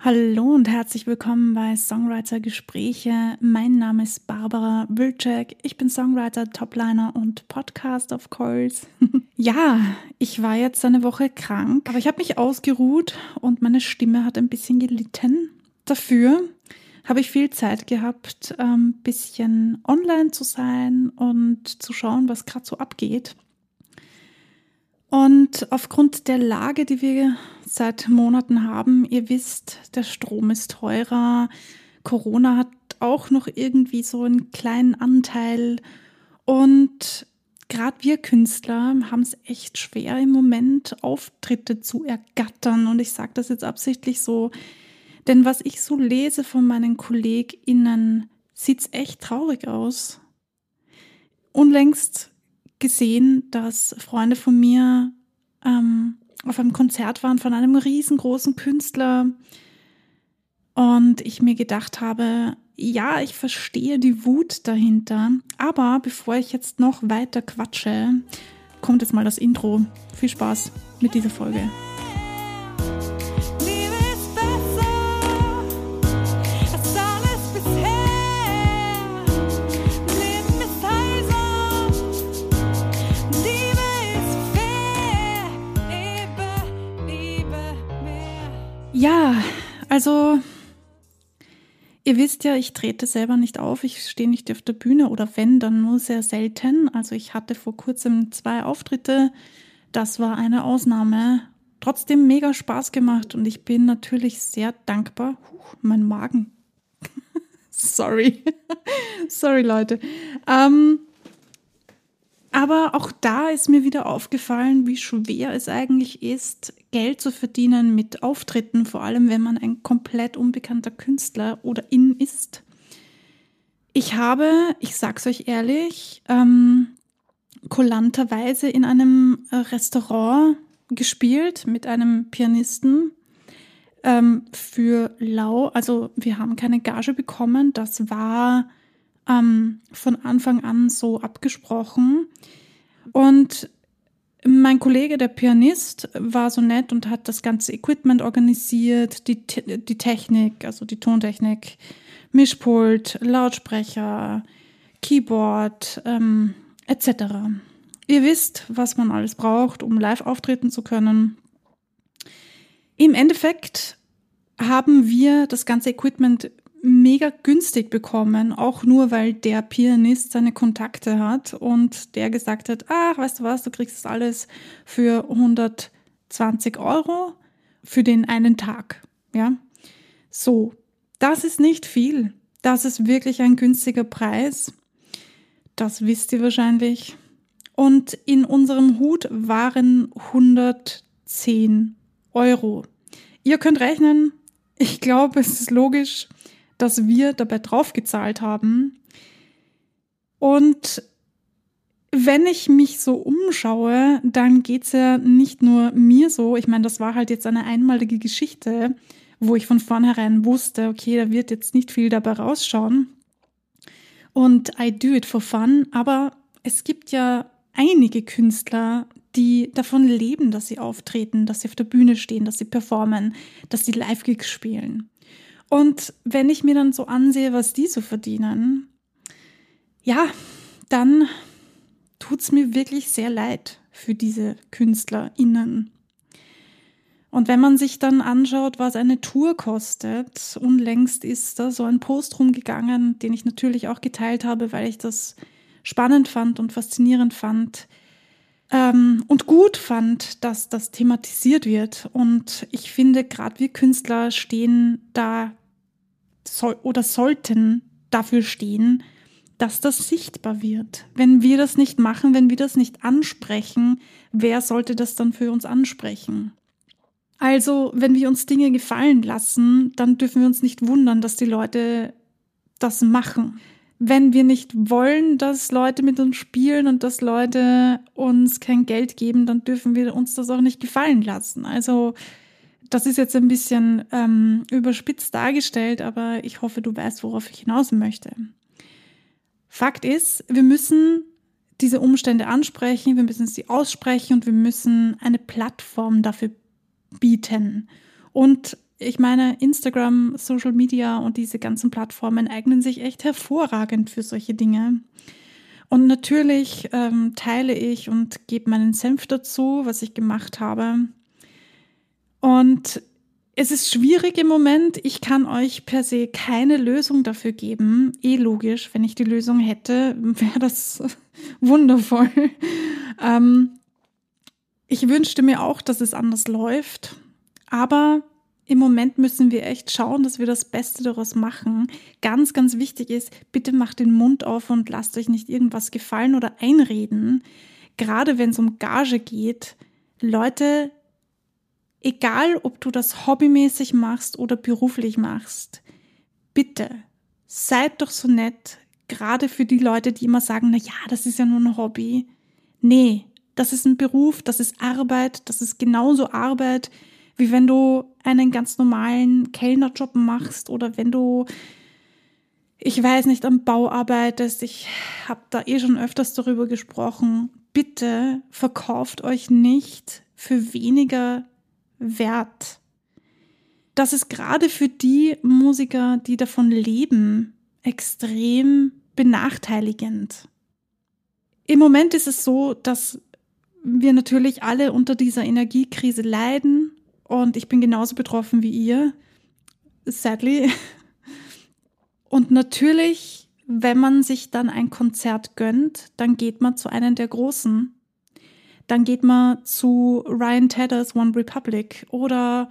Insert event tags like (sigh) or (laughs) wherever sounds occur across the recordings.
Hallo und herzlich willkommen bei Songwriter Gespräche. Mein Name ist Barbara Wilczek. Ich bin Songwriter, Topliner und Podcast, of course. (laughs) ja, ich war jetzt eine Woche krank, aber ich habe mich ausgeruht und meine Stimme hat ein bisschen gelitten. Dafür habe ich viel Zeit gehabt, ein ähm, bisschen online zu sein und zu schauen, was gerade so abgeht. Und aufgrund der Lage, die wir seit Monaten haben, ihr wisst, der Strom ist teurer, Corona hat auch noch irgendwie so einen kleinen Anteil. Und gerade wir Künstler haben es echt schwer im Moment Auftritte zu ergattern. Und ich sage das jetzt absichtlich so, denn was ich so lese von meinen KollegInnen, sieht's echt traurig aus. Unlängst gesehen, dass Freunde von mir ähm, auf einem Konzert waren von einem riesengroßen Künstler und ich mir gedacht habe, ja, ich verstehe die Wut dahinter, aber bevor ich jetzt noch weiter quatsche, kommt jetzt mal das Intro. Viel Spaß mit dieser Folge. Also ihr wisst ja, ich trete selber nicht auf, ich stehe nicht auf der Bühne oder wenn, dann nur sehr selten. Also ich hatte vor kurzem zwei Auftritte, das war eine Ausnahme. Trotzdem mega Spaß gemacht und ich bin natürlich sehr dankbar. Huch, mein Magen. (laughs) Sorry. (laughs) Sorry, Leute. Ähm, aber auch da ist mir wieder aufgefallen, wie schwer es eigentlich ist, Geld zu verdienen mit Auftritten, vor allem wenn man ein komplett unbekannter Künstler oder in ist. Ich habe, ich sag's euch ehrlich, ähm, kulanterweise in einem Restaurant gespielt mit einem Pianisten ähm, für Lau. Also wir haben keine Gage bekommen. Das war ähm, von Anfang an so abgesprochen. Und mein Kollege, der Pianist, war so nett und hat das ganze Equipment organisiert, die, die Technik, also die Tontechnik, Mischpult, Lautsprecher, Keyboard, ähm, etc. Ihr wisst, was man alles braucht, um live auftreten zu können. Im Endeffekt haben wir das ganze Equipment mega günstig bekommen, auch nur weil der Pianist seine Kontakte hat und der gesagt hat, ach, weißt du was, du kriegst das alles für 120 Euro für den einen Tag. Ja, so, das ist nicht viel. Das ist wirklich ein günstiger Preis. Das wisst ihr wahrscheinlich. Und in unserem Hut waren 110 Euro. Ihr könnt rechnen. Ich glaube, es ist logisch dass wir dabei draufgezahlt haben. Und wenn ich mich so umschaue, dann geht's ja nicht nur mir so. Ich meine, das war halt jetzt eine einmalige Geschichte, wo ich von vornherein wusste, okay, da wird jetzt nicht viel dabei rausschauen. Und I do it for fun. Aber es gibt ja einige Künstler, die davon leben, dass sie auftreten, dass sie auf der Bühne stehen, dass sie performen, dass sie Live-Gigs spielen. Und wenn ich mir dann so ansehe, was die so verdienen, ja, dann tut's mir wirklich sehr leid für diese KünstlerInnen. Und wenn man sich dann anschaut, was eine Tour kostet, unlängst ist da so ein Post rumgegangen, den ich natürlich auch geteilt habe, weil ich das spannend fand und faszinierend fand ähm, und gut fand, dass das thematisiert wird. Und ich finde, gerade wir Künstler stehen da soll, oder sollten dafür stehen, dass das sichtbar wird. Wenn wir das nicht machen, wenn wir das nicht ansprechen, wer sollte das dann für uns ansprechen? Also, wenn wir uns Dinge gefallen lassen, dann dürfen wir uns nicht wundern, dass die Leute das machen. Wenn wir nicht wollen, dass Leute mit uns spielen und dass Leute uns kein Geld geben, dann dürfen wir uns das auch nicht gefallen lassen. Also, das ist jetzt ein bisschen ähm, überspitzt dargestellt, aber ich hoffe, du weißt, worauf ich hinaus möchte. Fakt ist, wir müssen diese Umstände ansprechen, wir müssen sie aussprechen und wir müssen eine Plattform dafür bieten. Und ich meine, Instagram, Social Media und diese ganzen Plattformen eignen sich echt hervorragend für solche Dinge. Und natürlich ähm, teile ich und gebe meinen Senf dazu, was ich gemacht habe. Und es ist schwierig im Moment. Ich kann euch per se keine Lösung dafür geben. Eh logisch, wenn ich die Lösung hätte, (laughs) wäre das wundervoll. Ähm, ich wünschte mir auch, dass es anders läuft. Aber im Moment müssen wir echt schauen, dass wir das Beste daraus machen. Ganz, ganz wichtig ist, bitte macht den Mund auf und lasst euch nicht irgendwas gefallen oder einreden. Gerade wenn es um Gage geht. Leute, egal ob du das hobbymäßig machst oder beruflich machst, bitte seid doch so nett, gerade für die Leute, die immer sagen, na ja, das ist ja nur ein Hobby. Nee, das ist ein Beruf, das ist Arbeit, das ist genauso Arbeit, wie wenn du einen ganz normalen Kellnerjob machst oder wenn du, ich weiß nicht, am Bau arbeitest. Ich habe da eh schon öfters darüber gesprochen. Bitte verkauft euch nicht für weniger Wert. Das ist gerade für die Musiker, die davon leben, extrem benachteiligend. Im Moment ist es so, dass wir natürlich alle unter dieser Energiekrise leiden und ich bin genauso betroffen wie ihr, sadly. Und natürlich, wenn man sich dann ein Konzert gönnt, dann geht man zu einem der Großen dann geht man zu Ryan Tedders One Republic oder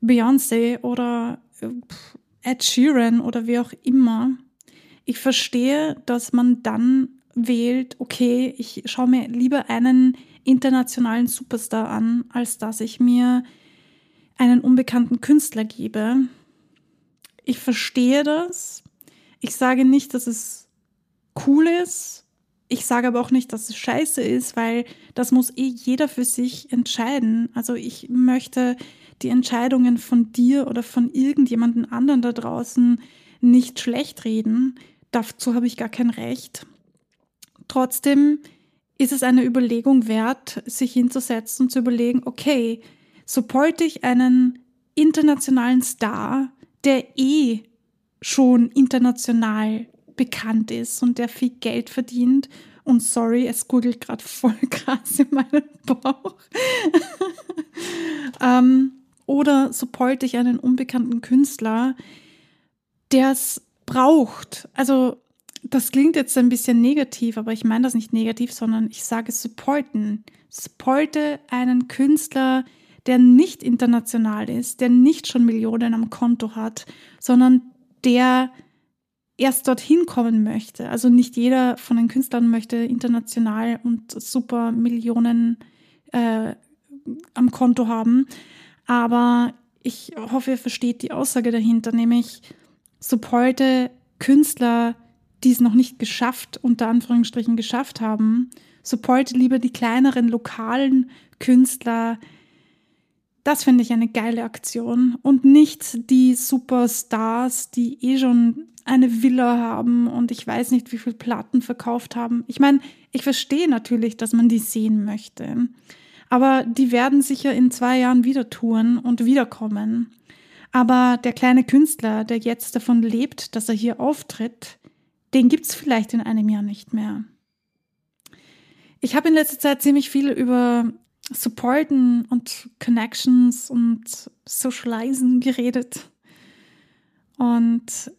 Beyoncé oder äh, Ed Sheeran oder wie auch immer. Ich verstehe, dass man dann wählt, okay, ich schaue mir lieber einen internationalen Superstar an, als dass ich mir einen unbekannten Künstler gebe. Ich verstehe das. Ich sage nicht, dass es cool ist ich sage aber auch nicht, dass es scheiße ist, weil das muss eh jeder für sich entscheiden. Also ich möchte die Entscheidungen von dir oder von irgendjemandem anderen da draußen nicht schlecht reden. Dazu habe ich gar kein Recht. Trotzdem ist es eine Überlegung wert, sich hinzusetzen und zu überlegen, okay, supporte ich einen internationalen Star, der eh schon international bekannt ist und der viel Geld verdient. Und sorry, es gurgelt gerade voll (laughs) krass in meinem Bauch. (laughs) ähm, oder supporte ich einen unbekannten Künstler, der es braucht. Also das klingt jetzt ein bisschen negativ, aber ich meine das nicht negativ, sondern ich sage supporten. Supporte einen Künstler, nicht international ist, der nicht schon Millionen am Konto hat, sondern der erst dorthin kommen möchte. Also nicht jeder von den Künstlern möchte international und super Millionen äh, am Konto haben. Aber ich hoffe, ihr versteht die Aussage dahinter, nämlich supporte Künstler, die es noch nicht geschafft, unter Anführungsstrichen geschafft haben. Supporte lieber die kleineren lokalen Künstler, das finde ich eine geile Aktion und nicht die Superstars, die eh schon eine Villa haben und ich weiß nicht, wie viele Platten verkauft haben. Ich meine, ich verstehe natürlich, dass man die sehen möchte, aber die werden sicher in zwei Jahren wieder touren und wiederkommen. Aber der kleine Künstler, der jetzt davon lebt, dass er hier auftritt, den gibt es vielleicht in einem Jahr nicht mehr. Ich habe in letzter Zeit ziemlich viel über Supporten und Connections und Socializen geredet. Und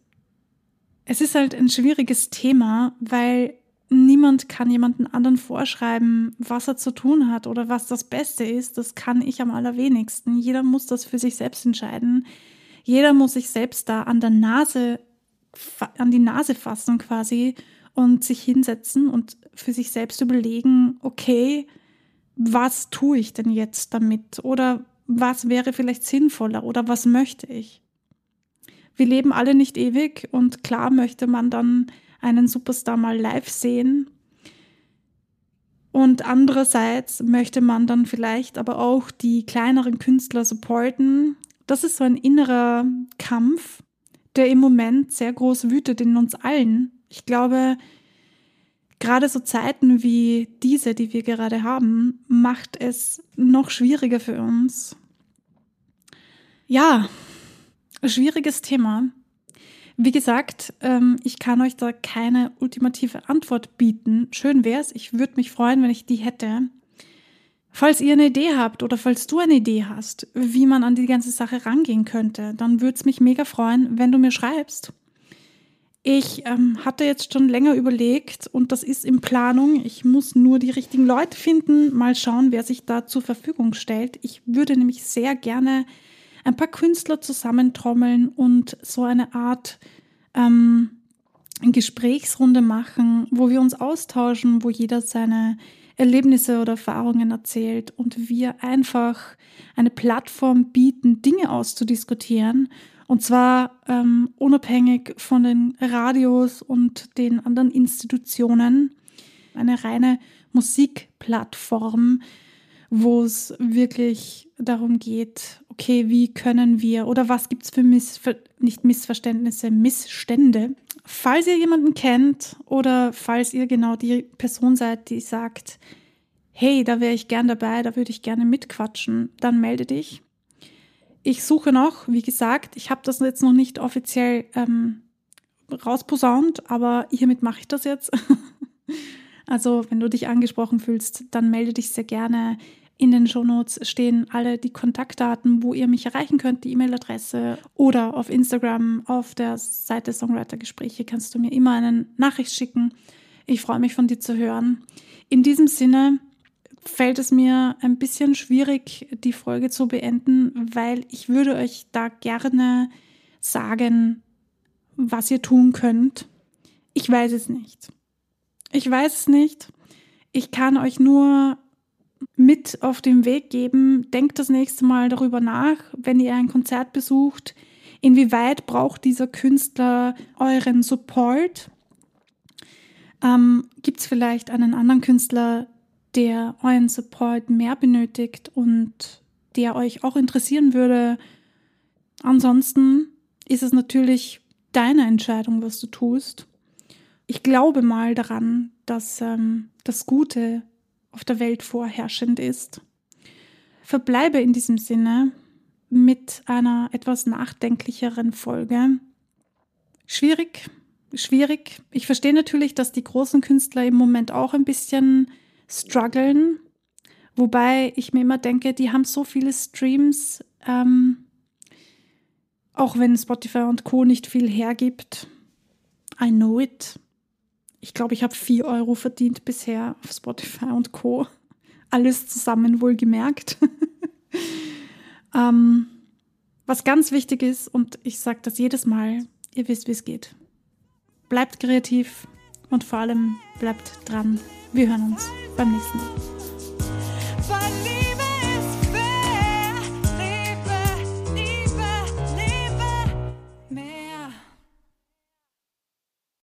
es ist halt ein schwieriges Thema, weil niemand kann jemanden anderen vorschreiben, was er zu tun hat oder was das Beste ist. Das kann ich am allerwenigsten. Jeder muss das für sich selbst entscheiden. Jeder muss sich selbst da an der Nase, an die Nase fassen quasi und sich hinsetzen und für sich selbst überlegen, okay, was tue ich denn jetzt damit? Oder was wäre vielleicht sinnvoller? Oder was möchte ich? Wir leben alle nicht ewig und klar möchte man dann einen Superstar mal live sehen. Und andererseits möchte man dann vielleicht aber auch die kleineren Künstler supporten. Das ist so ein innerer Kampf, der im Moment sehr groß wütet in uns allen. Ich glaube, gerade so Zeiten wie diese, die wir gerade haben, macht es noch schwieriger für uns. Ja, schwieriges Thema. Wie gesagt, ähm, ich kann euch da keine ultimative Antwort bieten. Schön wäre es, ich würde mich freuen, wenn ich die hätte. Falls ihr eine Idee habt oder falls du eine Idee hast, wie man an die ganze Sache rangehen könnte, dann würde es mich mega freuen, wenn du mir schreibst. Ich ähm, hatte jetzt schon länger überlegt und das ist in Planung. Ich muss nur die richtigen Leute finden, mal schauen, wer sich da zur Verfügung stellt. Ich würde nämlich sehr gerne ein paar Künstler zusammentrommeln und so eine Art ähm, Gesprächsrunde machen, wo wir uns austauschen, wo jeder seine Erlebnisse oder Erfahrungen erzählt und wir einfach eine Plattform bieten, Dinge auszudiskutieren. Und zwar ähm, unabhängig von den Radios und den anderen Institutionen. Eine reine Musikplattform, wo es wirklich darum geht, okay, wie können wir oder was gibt es für Missver nicht Missverständnisse, Missstände Falls ihr jemanden kennt oder falls ihr genau die Person seid, die sagt, hey, da wäre ich gern dabei, da würde ich gerne mitquatschen, dann melde dich. Ich suche noch, wie gesagt, ich habe das jetzt noch nicht offiziell ähm, rausposaunt, aber hiermit mache ich das jetzt. (laughs) also, wenn du dich angesprochen fühlst, dann melde dich sehr gerne. In den Shownotes stehen alle die Kontaktdaten, wo ihr mich erreichen könnt, die E-Mail-Adresse oder auf Instagram, auf der Seite Songwriter-Gespräche kannst du mir immer eine Nachricht schicken. Ich freue mich von dir zu hören. In diesem Sinne fällt es mir ein bisschen schwierig, die Folge zu beenden, weil ich würde euch da gerne sagen, was ihr tun könnt. Ich weiß es nicht. Ich weiß es nicht. Ich kann euch nur mit auf den Weg geben. Denkt das nächste Mal darüber nach, wenn ihr ein Konzert besucht. Inwieweit braucht dieser Künstler euren Support? Ähm, Gibt es vielleicht einen anderen Künstler, der euren Support mehr benötigt und der euch auch interessieren würde? Ansonsten ist es natürlich deine Entscheidung, was du tust. Ich glaube mal daran, dass ähm, das Gute auf der Welt vorherrschend ist. Verbleibe in diesem Sinne mit einer etwas nachdenklicheren Folge. Schwierig, schwierig. Ich verstehe natürlich, dass die großen Künstler im Moment auch ein bisschen strugglen, wobei ich mir immer denke, die haben so viele Streams, ähm, auch wenn Spotify und Co nicht viel hergibt. I know it. Ich glaube, ich habe 4 Euro verdient bisher auf Spotify und Co. (laughs) Alles zusammen wohlgemerkt. (laughs) ähm, was ganz wichtig ist, und ich sage das jedes Mal, ihr wisst, wie es geht. Bleibt kreativ und vor allem bleibt dran. Wir hören uns beim nächsten Mal.